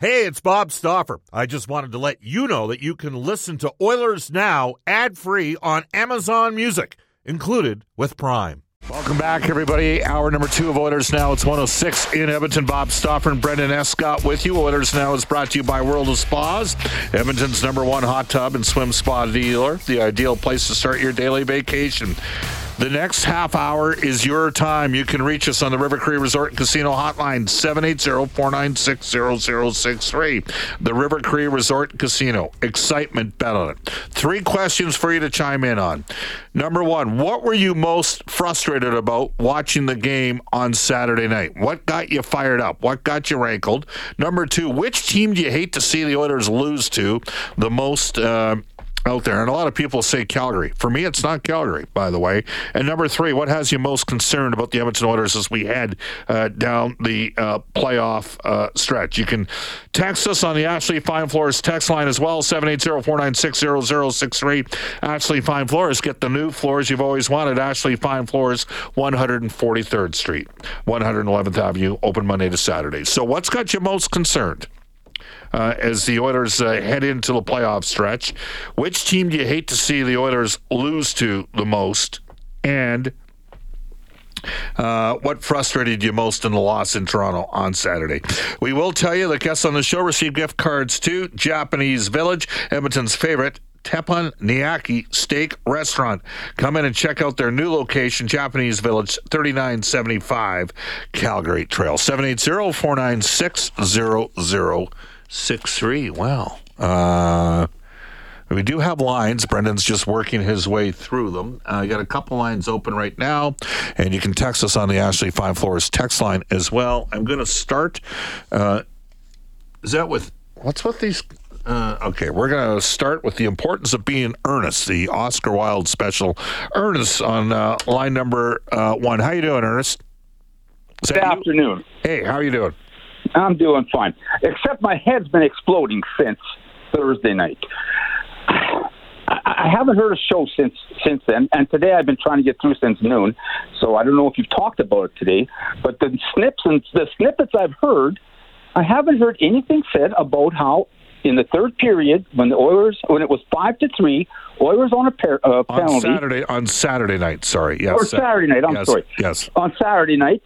Hey, it's Bob Stauffer. I just wanted to let you know that you can listen to Oilers Now ad free on Amazon Music, included with Prime. Welcome back, everybody. Hour number two of Oilers Now. It's 106 in Edmonton. Bob Stauffer and Brendan Escott with you. Oilers Now is brought to you by World of Spas, Edmonton's number one hot tub and swim spa dealer. The ideal place to start your daily vacation. The next half hour is your time. You can reach us on the River Cree Resort and Casino hotline 780-496-0063. The River Cree Resort and Casino. Excitement bet on it. Three questions for you to chime in on. Number one, what were you most frustrated about watching the game on Saturday night? What got you fired up? What got you rankled? Number two, which team do you hate to see the Oilers lose to the most? Uh, out there. And a lot of people say Calgary. For me, it's not Calgary, by the way. And number three, what has you most concerned about the Edmonton Oilers as we head uh, down the uh, playoff uh, stretch? You can text us on the Ashley Fine Floors text line as well, 780-496-0063. Ashley Fine Floors, get the new floors you've always wanted. Ashley Fine Floors, 143rd Street, 111th Avenue, open Monday to Saturday. So what's got you most concerned? Uh, as the Oilers uh, head into the playoff stretch. Which team do you hate to see the Oilers lose to the most? And uh, what frustrated you most in the loss in Toronto on Saturday? We will tell you the guests on the show received gift cards to Japanese Village, Edmonton's favorite Teppanyaki Steak Restaurant. Come in and check out their new location, Japanese Village, 3975 Calgary Trail. 780 496 six three. Wow. Uh, we do have lines. Brendan's just working his way through them. I uh, got a couple lines open right now, and you can text us on the Ashley Fine Floors text line as well. I'm going to start. Uh, is that with what's with these? Uh, okay, we're going to start with the importance of being earnest. The Oscar Wilde special, Ernest on uh, line number uh, one. How you doing, Ernest? Good afternoon. Hey, how are you doing? I'm doing fine, except my head's been exploding since Thursday night. I haven't heard a show since since then, and today I've been trying to get through since noon. So I don't know if you've talked about it today, but the snips and the snippets I've heard, I haven't heard anything said about how in the third period when the Oilers when it was five to three, Oilers on a pair, uh, penalty on Saturday on Saturday night. Sorry, yes, or Saturday night. I'm yes, sorry. Yes, on Saturday night.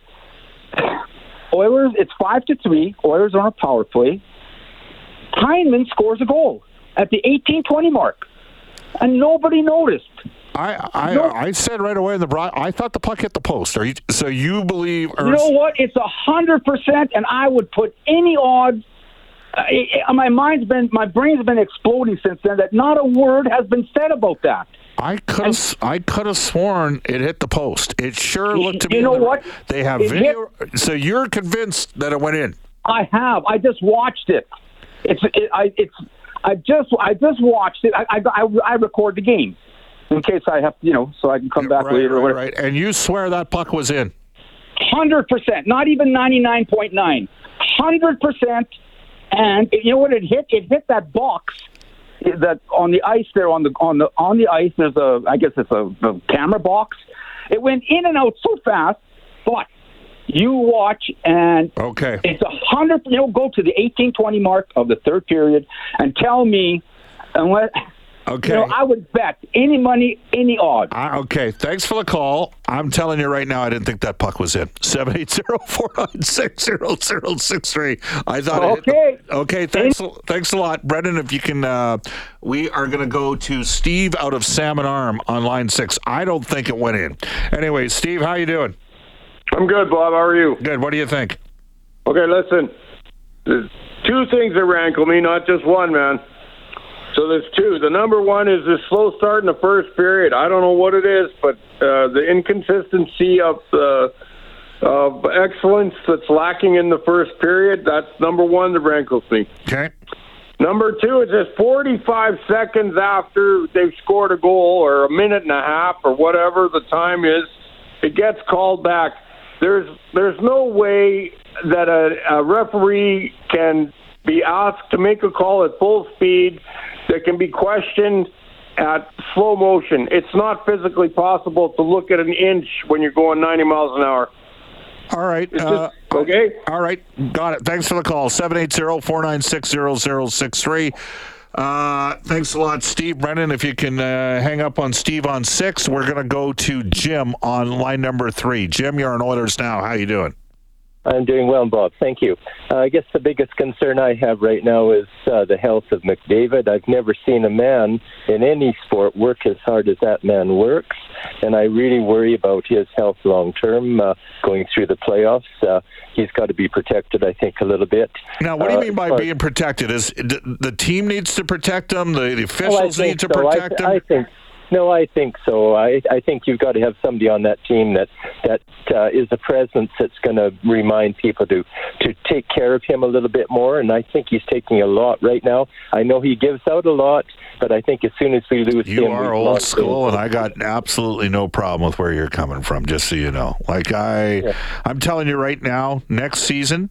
Oilers, it's five to three. Oilers on a power play. Hyman scores a goal at the 18-20 mark, and nobody noticed. I I, no. I said right away in the broad. I thought the puck hit the post. Are you so you believe? you know what? It's a hundred percent, and I would put any odds. Uh, my mind's been, my brain's been exploding since then. That not a word has been said about that. I could have I could have sworn it hit the post. It sure looked to me. You know the, what? They have it video. Hit, so you're convinced that it went in? I have. I just watched it. It's it, I it's I just I just watched it. I I, I record the game in case I have you know so I can come back right, later. Right, or whatever. right. And you swear that puck was in? Hundred percent. Not even ninety nine point nine. Hundred percent. And you know what? It hit. It hit that box that on the ice there on the on the on the ice there's a I guess it's a, a camera box. It went in and out so fast, but you watch and okay, it's a hundred. You know, go to the eighteen twenty mark of the third period and tell me unless Okay. You know, I would bet any money, any odds. Uh, okay. Thanks for the call. I'm telling you right now, I didn't think that puck was in. 780-496-0063. I thought Okay. It, okay. Thanks, thanks a lot. Brendan, if you can, uh, we are going to go to Steve out of Salmon Arm on line six. I don't think it went in. Anyway, Steve, how you doing? I'm good, Bob. How are you? Good. What do you think? Okay, listen. There's two things that rankle me, not just one, man. So there's two. The number one is the slow start in the first period. I don't know what it is, but uh, the inconsistency of the of excellence that's lacking in the first period. That's number one that rankles me. Okay. Number two is just 45 seconds after they've scored a goal, or a minute and a half, or whatever the time is, it gets called back. There's there's no way that a, a referee can be asked to make a call at full speed that can be questioned at slow motion. It's not physically possible to look at an inch when you're going 90 miles an hour. All right. It's Uh, just, okay. all right. Got it. Thanks for the call. 780-496-0063. Uh, thanks a lot, Steve. Brennan, if you can uh, hang up on Steve on six, we're going to go to Jim on line number three. Jim, you're on Oilers now. How you doing? I'm doing well, Bob. Thank you. Uh, I guess the biggest concern I have right now is uh, the health of McDavid. I've never seen a man in any sport work as hard as that man works, and I really worry about his health long term uh, going through the playoffs. Uh, he's got to be protected, I think, a little bit. Now, what do you Uh, mean by being protected? Is d- the team needs to protect him? The, the Oh, officials think need to so. I protect th- him? I think. No, I think so. I, I think you've got to have somebody on that team that that uh, is a presence that's going to remind people to to take care of him a little bit more. And I think he's taking a lot right now. I know he gives out a lot, but I think as soon as we lose You him, are old school, him. and I got absolutely no problem with where you're coming from. Just so you know, like I, Yeah. I'm telling you right now, next season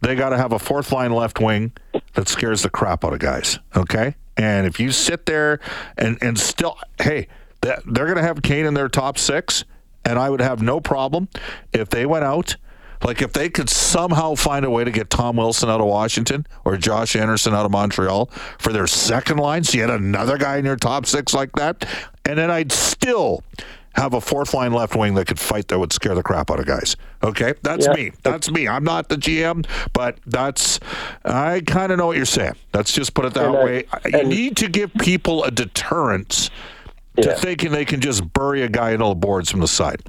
they got to have a fourth line left wing that scares the crap out of guys. Okay, and if you sit there and and still, hey, they're going to have Kane in their top six, and I would have no problem if they went out. Like if they could somehow find a way to get Tom Wilson out of Washington or Josh Anderson out of Montreal for their second line, so you had another guy in your top six like that, and then I'd still have a fourth line left wing that could fight that would scare the crap out of guys. Okay, that's Yeah. me. That's me. I'm not the GM, but that's I kind of know what you're saying. Let's just put it that And way. you need to give people a deterrence to thinking they can just bury a guy into the boards from the side.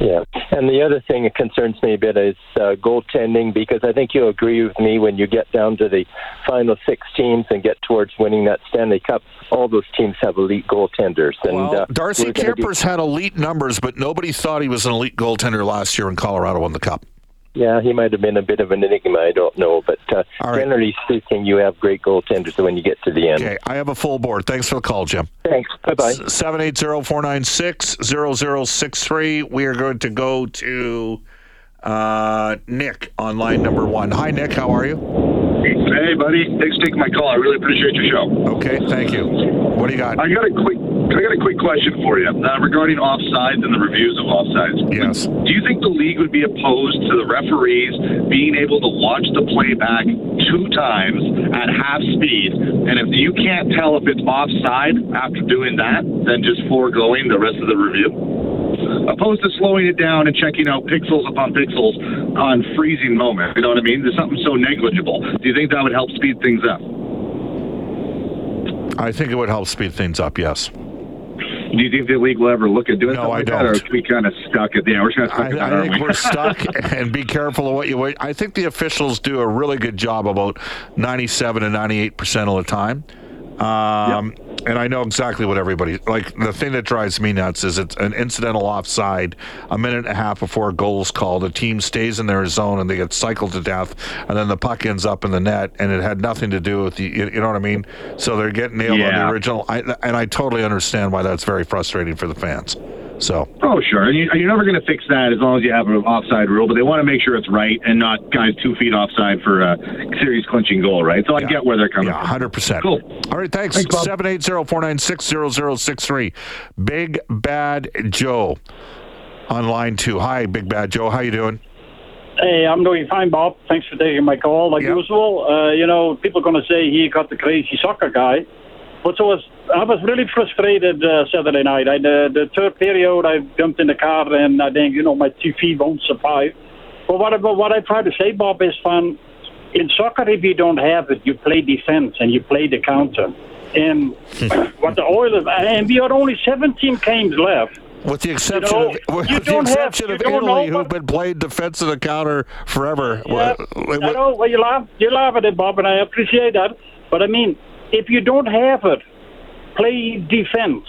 Yeah, and the other thing that concerns me a bit is uh, goaltending because I think you'll agree with me when you get down to the final six teams and get towards winning that Stanley Cup. All those teams have elite goaltenders, and Well, uh, Darcy we're be- Kuemper's had elite numbers, but nobody thought he was an elite goaltender last year when Colorado won the cup. Yeah, he might have been a bit of an enigma. I don't know, but uh, All right. generally speaking, you have great goaltenders when you get to the end. Okay, I have a full board. Thanks for the call, Jim. Thanks. Bye bye. 780-496-0063. We are going to go to uh, Nick on line number one. Hi, Nick. How are you? Hey, buddy. Thanks for taking my call. I really appreciate your show. Okay, thank you. What do you got? I got a quick, I got a quick question for you uh, regarding offsides and the reviews of offsides. Yes. Do you think the league would be opposed to the referees being able to watch the playback two times at half speed, and if you can't tell if it's offside after doing that, then just foregoing the rest of the review? Opposed to slowing it down and checking out pixels upon pixels on freezing moments. You know what I mean? There's something so negligible. Do you think that would help speed things up? I think it would help speed things up, yes. Do you think the league will ever look at doing No, something I like that, or don't. are we kind of stuck at the end? We're kind of stuck I, that, I think we? we're stuck, and be careful of what you wait. I think the officials do a really good job about 97 to 98 percent of the time. Um, And I know exactly what everybody like. The thing that drives me nuts is it's an incidental offside a minute and a half before a goal is called. The team stays in their zone and they get cycled to death, and then the puck ends up in the net, and it had nothing to do with the. You, you know what I mean? So they're getting nailed on the original. I, and I totally understand why that's very frustrating for the fans. So Oh, sure. And you, you're never going to fix that as long as you have an offside rule, but they want to make sure it's right and not guys two feet offside for a series clinching goal, right? So I get where they're coming from. Yeah, hundred percent. Cool. All right, thanks. Thanks, Bob. Seven eight zero four nine six zero zero six three. Big Bad Joe on line two. Hi, Big Bad Joe. How you doing? Hey, I'm doing fine, Bob. Thanks for taking my call, like Yep. usual. Uh, you know, people are going to say he got the crazy soccer guy. But so was, I was really frustrated uh, Saturday night. I, the, the third period, I jumped in the car and I think, you know, my TV won't survive. But what, I- but what I try to say, Bob, is fun. In soccer, if you don't have it, you play defense and you play the counter. And what the Oilers, and we are only 17 games left. With the exception know, of with the don't have- exception of Italy, who've been playing defense in the counter forever. Yeah, What- I know. Well, you laugh, you laugh at it, Bob, and I appreciate that. But I mean, if you don't have it, play defense.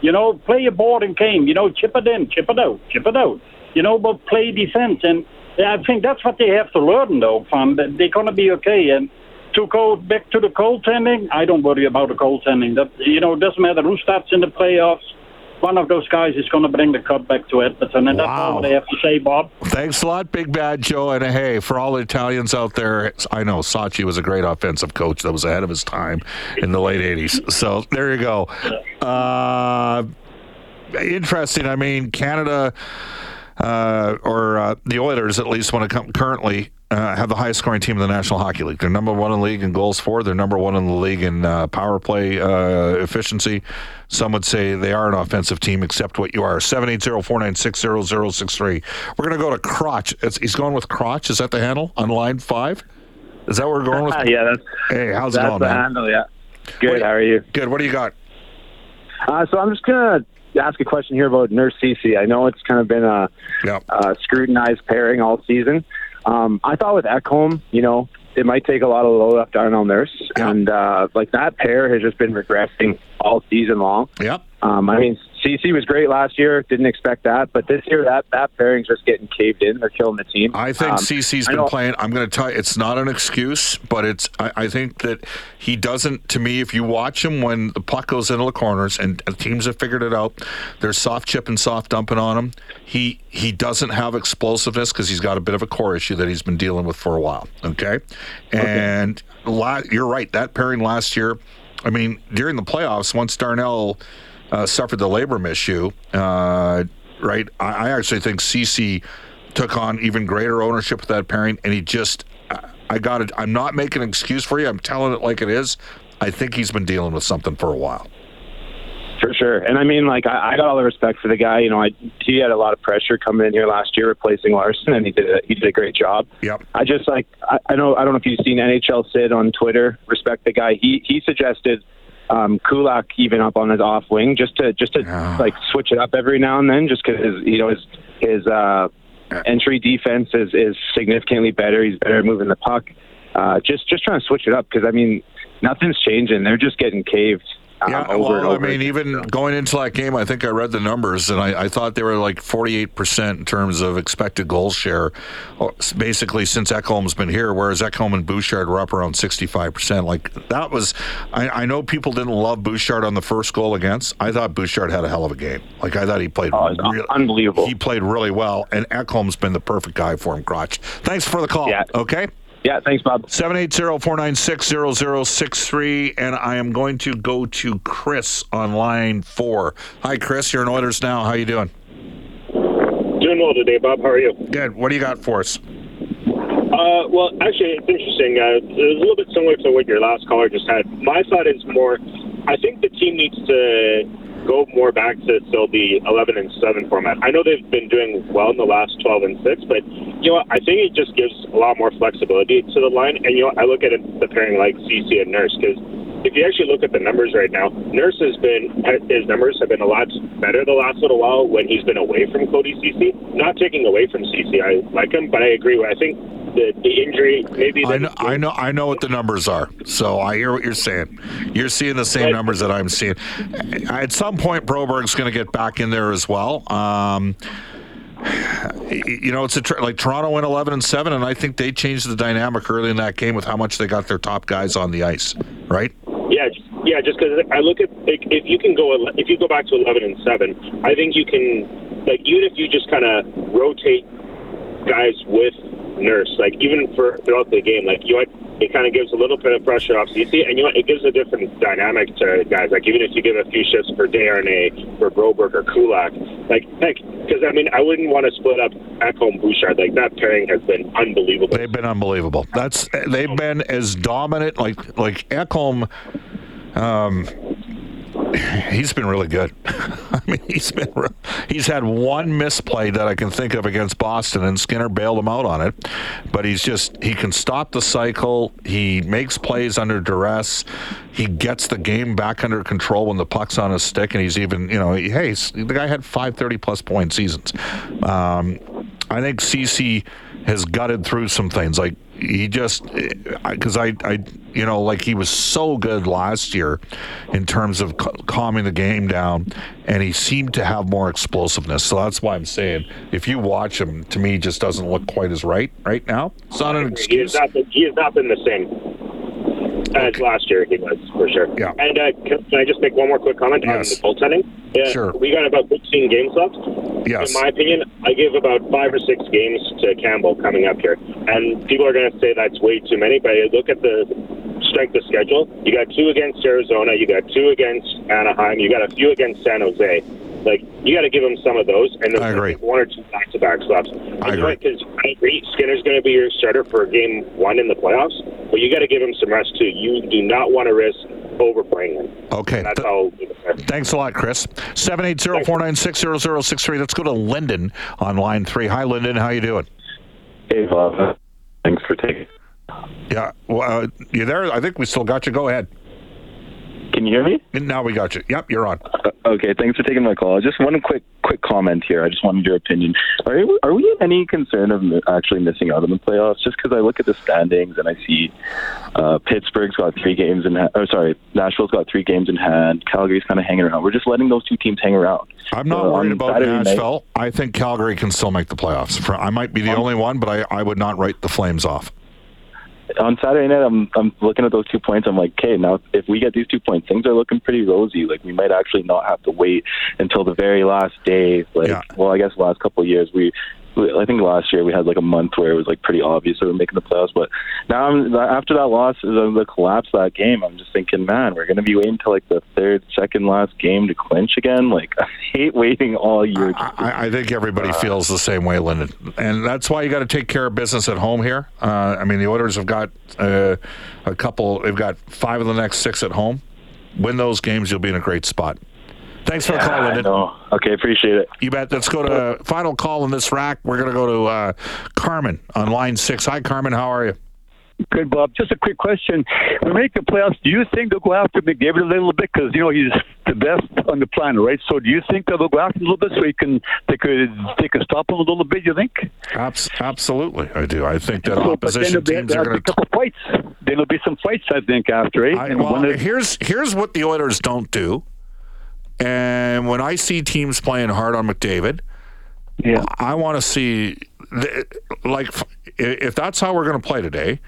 You know, play a boring game. You know, chip it in, chip it out, chip it out. You know, but play defense, and I think that's what they have to learn, though. From they're gonna be okay. And to go back to the goaltending, I don't worry about the goaltending. That you know, it doesn't matter who starts in the playoffs. One of those guys is going to bring the cup back to Edmonton, and that's all I have to say, Bob. Thanks a lot, Big Bad Joe. And hey, for all the Italians out there, I know Sacchi was a great offensive coach that was ahead of his time in the late 80s. So there you go. Uh, interesting. I mean, Canada. uh, or uh, the Oilers at least when it comes currently uh, have the highest scoring team in the National Hockey League. They're number one in the league in goals for. They're number one in the league in uh, power play uh, efficiency. Some would say they are an offensive team, except what you are. 780-496-0063. We're going to go to Crotch. It's, he's going with Crotch. Is that the handle on line five? Is that where we're going with? yeah, that's Hey, how's it that's going, the man? handle. Yeah, good. What- How are you? Good. What do you got? Uh, so I'm just gonna ask a question here about Nurse Ceci. I know it's kind of been a, Yeah. a scrutinized pairing all season. Um, I thought with Ekholm, you know, it might take a lot of load off Darnell Nurse, Yeah. and uh, like that pair has just been regressing all season long. Yep. Um, I mean, Ceci was great last year. Didn't expect that, but this year that that pairing's just getting caved in. They're killing the team. I think Um, Ceci's been playing. I'm going to tell you, it's not an excuse, but it's. I, I think that he doesn't. To me, if you watch him when the puck goes into the corners, and, and teams have figured it out, they're soft chipping, soft dumping on him. He he doesn't have explosiveness because he's got a bit of a core issue that he's been dealing with for a while. Okay, and la- you're right. That pairing last year. I mean, during the playoffs, once Darnell uh, suffered the labrum issue, uh, right? I, I actually think Ceci took on even greater ownership of that pairing, and he just, I, I got it. I'm not making an excuse for you. I'm telling it like it is. I think he's been dealing with something for a while. For sure. And I mean, like, I, I got all the respect for the guy. You know, I, he had a lot of pressure coming in here last year replacing Larsson, and he did a, he did a great job. Yep. I just like I, I know I don't know if you've seen NHL Sid on Twitter. Respect the guy. He he suggested um, Kulak even up on his off wing just to just to like switch it up every now and then, just because you know his his uh, entry defense is is significantly better. He's better at moving the puck. Uh, just just trying to switch it up because I mean nothing's changing. They're just getting caved. Um, Yeah, well, I mean, even going into that game, I think I read the numbers, and I, I thought they were like 48% in terms of expected goal share, uh, basically since Ekholm's been here, whereas Ekholm and Bouchard were up around 65%. Like, that was, I, I know people didn't love Bouchard on the first goal against. I thought Bouchard had a hell of a game. Like, I thought he played Oh, unbelievable. He played really well, and Ekholm's been the perfect guy for him, Crotch. Thanks for the call. Yeah. Okay? Yeah, thanks, Bob. 780-496-0063 and I am going to go to Chris on line 4. Hi Chris, you're in Oilers now. How you doing? Doing well today, Bob. How are you? Good. What do you got for us? Uh, well, actually, it's interesting. Uh, it's a little bit similar to what your last caller just had. My thought is more. I think the team needs to go more back to still the 11 and 7 format. I know they've been doing well in the last 12 and 6, but you know, I think it just gives a lot more flexibility to the line. And you know, I look at it the pairing like Ceci and Nurse because if you actually look at the numbers right now, Nurse has been his numbers have been a lot better the last little while when he's been away from Cody Ceci. Not taking away from CC, I like him, but I agree. with I think the the injury maybe. I know, I know I know what the numbers are. So I hear what you're saying. You're seeing the same numbers that I'm seeing. At some point Broberg's going to get back in there as well. Um, you know, it's a tr- like Toronto went 11 and 7 and I think they changed the dynamic early in that game with how much they got their top guys on the ice, right? Yeah, yeah. Just because I look at like, if you can go if you go back to eleven and seven, I think you can like even if you just kind of rotate guys with Nurse, like even for throughout the game, like you what, it kind of gives a little bit of pressure off Ceci, and you know it gives a different dynamic to guys. Like even if you give a few shifts for Darnay, for Broberg or Kulak, like heck, because I mean I wouldn't want to split up Ekholm Bouchard. Like that pairing has been unbelievable. They've been unbelievable. That's they've been as dominant. Like like Ekholm, um, he's been really good. I mean, he's been re- he's had one misplay that I can think of against Boston, and Skinner bailed him out on it. But he's just he can stop the cycle. He makes plays under duress. He gets the game back under control when the puck's on his stick, and he's even you know hey the guy had five thirty plus point seasons. Um, I think Ceci has gutted through some things. Like he just because I, I you know like he was so good last year in terms of calming the game down, and he seemed to have more explosiveness. So that's why I'm saying if you watch him, to me, just doesn't look quite as right right now. It's not an He excuse. has not been, he has not been the same as last year. He was for sure. Yeah. And uh, can, can I just make one more quick comment Yes. on the goaltending? Yeah, Sure. We got about 15 games left. Yes. In my opinion, I give about five or six games to Campbell coming up here, and people are going to say that's way too many. But look at the strength of schedule. You got two against Arizona. You got two against Anaheim. You got a few against San Jose. Like you got to give him some of those, and then I agree. one or two back-to-back swaps. I agree. because I agree. Skinner's going to be your starter for game one in the playoffs, but you got to give him some rest too. You do not want to risk overplaying him. Okay. And that's Th- how. I'll leave it there. Thanks a lot, Chris. 780-496-0063. Let's go to Lyndon on line three. Hi, Lyndon. How you doing? Hey, Bob. Thanks for taking. Yeah. Well, uh, you there? I think we still got you. Go ahead. Can you hear me? Now we got you. Yep, you're on. Uh, okay, thanks for taking my call. Just one quick quick comment here. I just wanted your opinion. Are you, are we any concern of actually missing out on the playoffs? Just because I look at the standings and I see uh, Pittsburgh's got three games in hand. Oh, sorry, Nashville's got three games in hand. Calgary's kind of hanging around. We're just letting those two teams hang around. I'm not Uh, worried about Saturday night- Nashville. I think Calgary can still make the playoffs. I might be the only one, but I, I would not write the Flames off. On Saturday night, I'm I'm looking at those two points. I'm like, okay, now if we get these two points, things are looking pretty rosy. Like we might actually not have to wait until the very last day. Like, Yeah. well, I guess the last couple of years we. I think last year we had like a month where it was like pretty obvious that we we're making the playoffs, but now I'm, after that loss, the, the collapse of that game, I'm just thinking, man, we're going to be waiting till like the third, second last game to clinch again. Like I hate waiting all year. I, I think everybody feels the same way, Lyndon, and that's why you got to take care of business at home here. Uh, I mean, the Oilers have got uh, a couple. They've got five of the next six at home. Win those games, you'll be in a great spot. Thanks for the call, I Lyndon. know. Okay, appreciate it. You bet. Let's go to final call in this rack. We're going to go to uh, Carmen on line six. Hi, Carmen. How are you? Good, Bob. Just a quick question. When we make the playoffs, do you think they'll go after McDavid a little bit? Because, you know, he's the best on the planet, right? So do you think they'll go after him a little bit so he can, they could, they could stop him a little bit, you think? Abs- absolutely, I do. I think that So, but then opposition there'll be, teams are there'll be going a couple fights. Then there'll be some fights, I think, after, eh? I, And well, one of- here's here's what the Oilers don't do. And when I see teams playing hard on McDavid, yeah. I want to see like if that's how we're going to play today.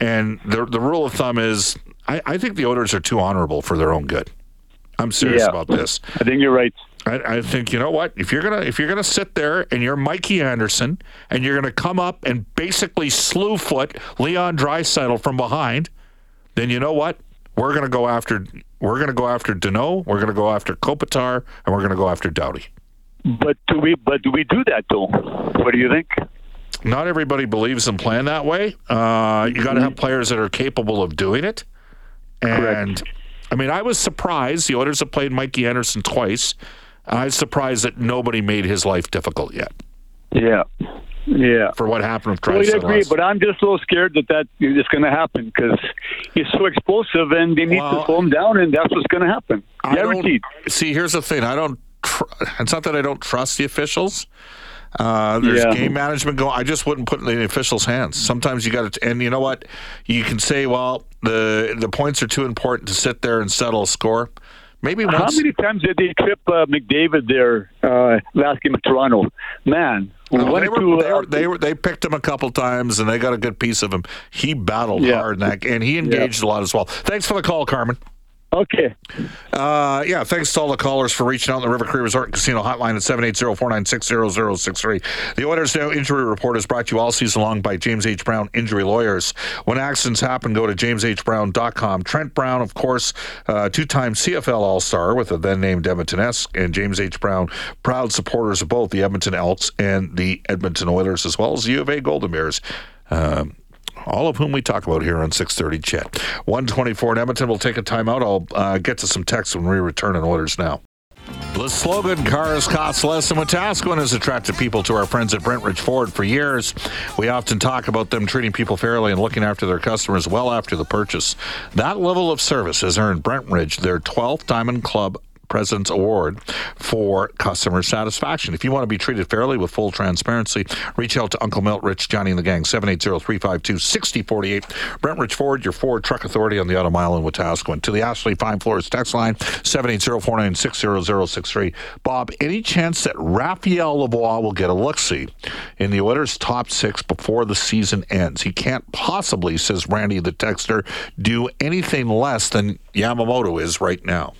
And the the rule of thumb is, I, I think the Oilers are too honorable for their own good. I'm serious Yeah. about this. I think you're right. I, I think you know what if you're gonna if you're gonna sit there and you're Mikey Anderson and you're gonna come up and basically slew foot Leon Draisaitl from behind, then you know what we're gonna go after we're gonna go after Danault. we're gonna go after Kopitar, and we're gonna go after Doughty. But do we, but do we do that, though? What do you think? Not everybody believes in playing that way. Uh, you got to have players that are capable of doing it. And I mean, I was surprised. The Oilers have played Mikey Anderson twice. I was surprised that nobody made his life difficult yet. Yeah. Yeah. For what happened with Totally Draisaitl agree, but I'm just a little scared that that is going to happen because he's so explosive, and they need Well, to slow him down, and that's what's going to happen. I Guaranteed. see, here's the thing. I don't. Tr- it's not that I don't trust the officials. Uh, there's Yeah. game management going. I just wouldn't put it in the officials' hands. Sometimes you got to, and you know what? You can say, well, the the points are too important to sit there and settle a score. Maybe How many times did they trip uh, McDavid there uh, last game in Toronto? Man, they, were, two. they, uh, were, they were they picked him a couple times and they got a good piece of him. He battled Yeah. hard in that, and he engaged a lot as well. Thanks for the call, Carmen. Okay. Uh, yeah, thanks to all the callers for reaching out on the River Cree Resort Casino hotline at 780-496-0063. The Oilers Now Injury Report is brought to you all season long by James H. Brown Injury Lawyers. When accidents happen, go to jameshbrown.com. Trent Brown, of course, uh, two-time CFL All-Star with the then-named Edmonton Esks, and James H. Brown, proud supporters of both the Edmonton Elks and the Edmonton Oilers, as well as the U of A Golden Bears. Um, all of whom we talk about here on 630 CHED. 124 in Edmonton. We'll take a timeout. I'll uh, get to some texts when we return on orders now. The slogan "Cars cost less than Wetaskiwin" has attracted people to our friends at Brentridge Ford for years. We often talk about them treating people fairly and looking after their customers well after the purchase. That level of service has earned Brentridge their 12th Diamond Club President's Award for customer satisfaction. If you want to be treated fairly with full transparency, reach out to Uncle Milt, Rich, Johnny, and the gang, 780-352-6048. Brentridge Ford, your Ford truck authority on the Auto Mile in Wetaskiwin. To the Ashley Fine Floors text line, 780-496-0063. Bob, any chance that Raphael Lavoie will get a look-see in the Oilers' top six before the season ends? He can't possibly, says Randy the texter, do anything less than Yamamoto is right now.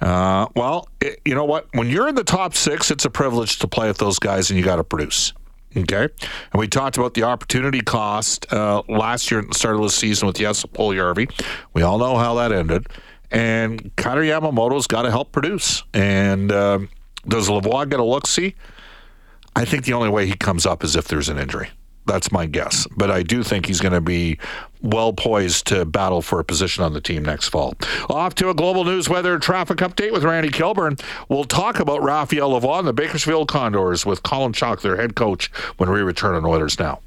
Uh, well, it, you know what? When you're in the top six, it's a privilege to play with those guys, and you got to produce. Okay, and we talked about the opportunity cost uh, last year at the start of the season with Jesse Puljujärvi. We all know how that ended, and Kailer Yamamoto's got to help produce. And um, Does Lavoie get a look see? I think the only way he comes up is if there's an injury. That's my guess. But I do think he's going to be well poised to battle for a position on the team next fall. Off to a global news weather traffic update with Randy Kilburn. We'll talk about Raphael Lavoie the Bakersfield Condors with Colin Chaulk, their head coach, when we return on Oilers Now.